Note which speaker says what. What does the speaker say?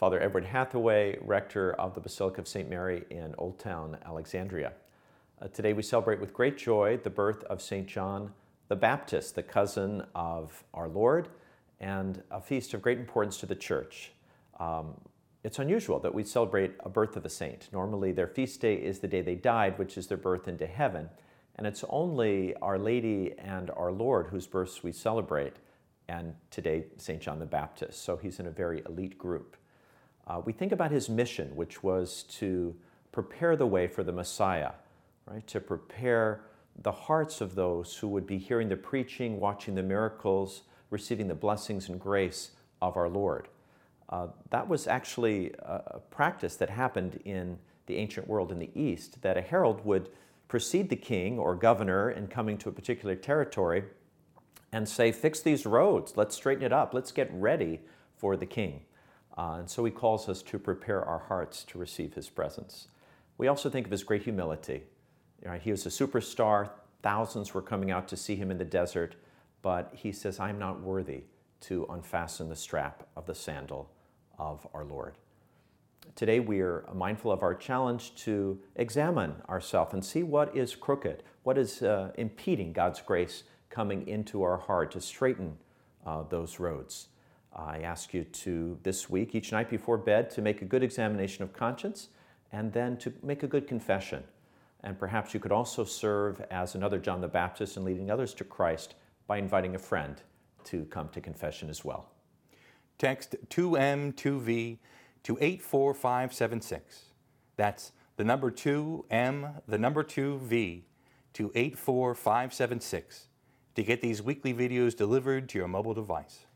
Speaker 1: Father Edward Hathaway, rector of the Basilica of St. Mary in Old Town, Alexandria. Uh, today we celebrate with great joy the birth of St. John the Baptist, the cousin of our Lord, and a feast of great importance to the church. Um, it's unusual that we celebrate a birth of a saint. Normally, their feast day is the day they died, which is their birth into heaven. And it's only Our Lady and our Lord whose births we celebrate, and today, St. John the Baptist. So he's in a very elite group. Uh, we think about his mission, which was to prepare the way for the Messiah, right? To prepare the hearts of those who would be hearing the preaching, watching the miracles, receiving the blessings and grace of our Lord. Uh, that was actually a, a practice that happened in the ancient world in the East, that a herald would precede the king or governor in coming to a particular territory and say, Fix these roads, let's straighten it up, let's get ready for the king. Uh, and so he calls us to prepare our hearts to receive his presence. We also think of his great humility. He was a superstar, thousands were coming out to see him in the desert, but he says, I'm not worthy to unfasten the strap of the sandal of our Lord. Today, we are mindful of our challenge to examine ourselves and see what is crooked, what is uh, impeding God's grace coming into our heart to straighten uh, those roads. I ask you to, this week, each night before bed, to make a good examination of conscience and then to make a good confession. And perhaps you could also serve as another John the Baptist in leading others to Christ by inviting a friend to come to confession as well.
Speaker 2: Text 2M2V to 84576. That's the number 2M, the number 2V to 84576 to get these weekly videos delivered to your mobile device.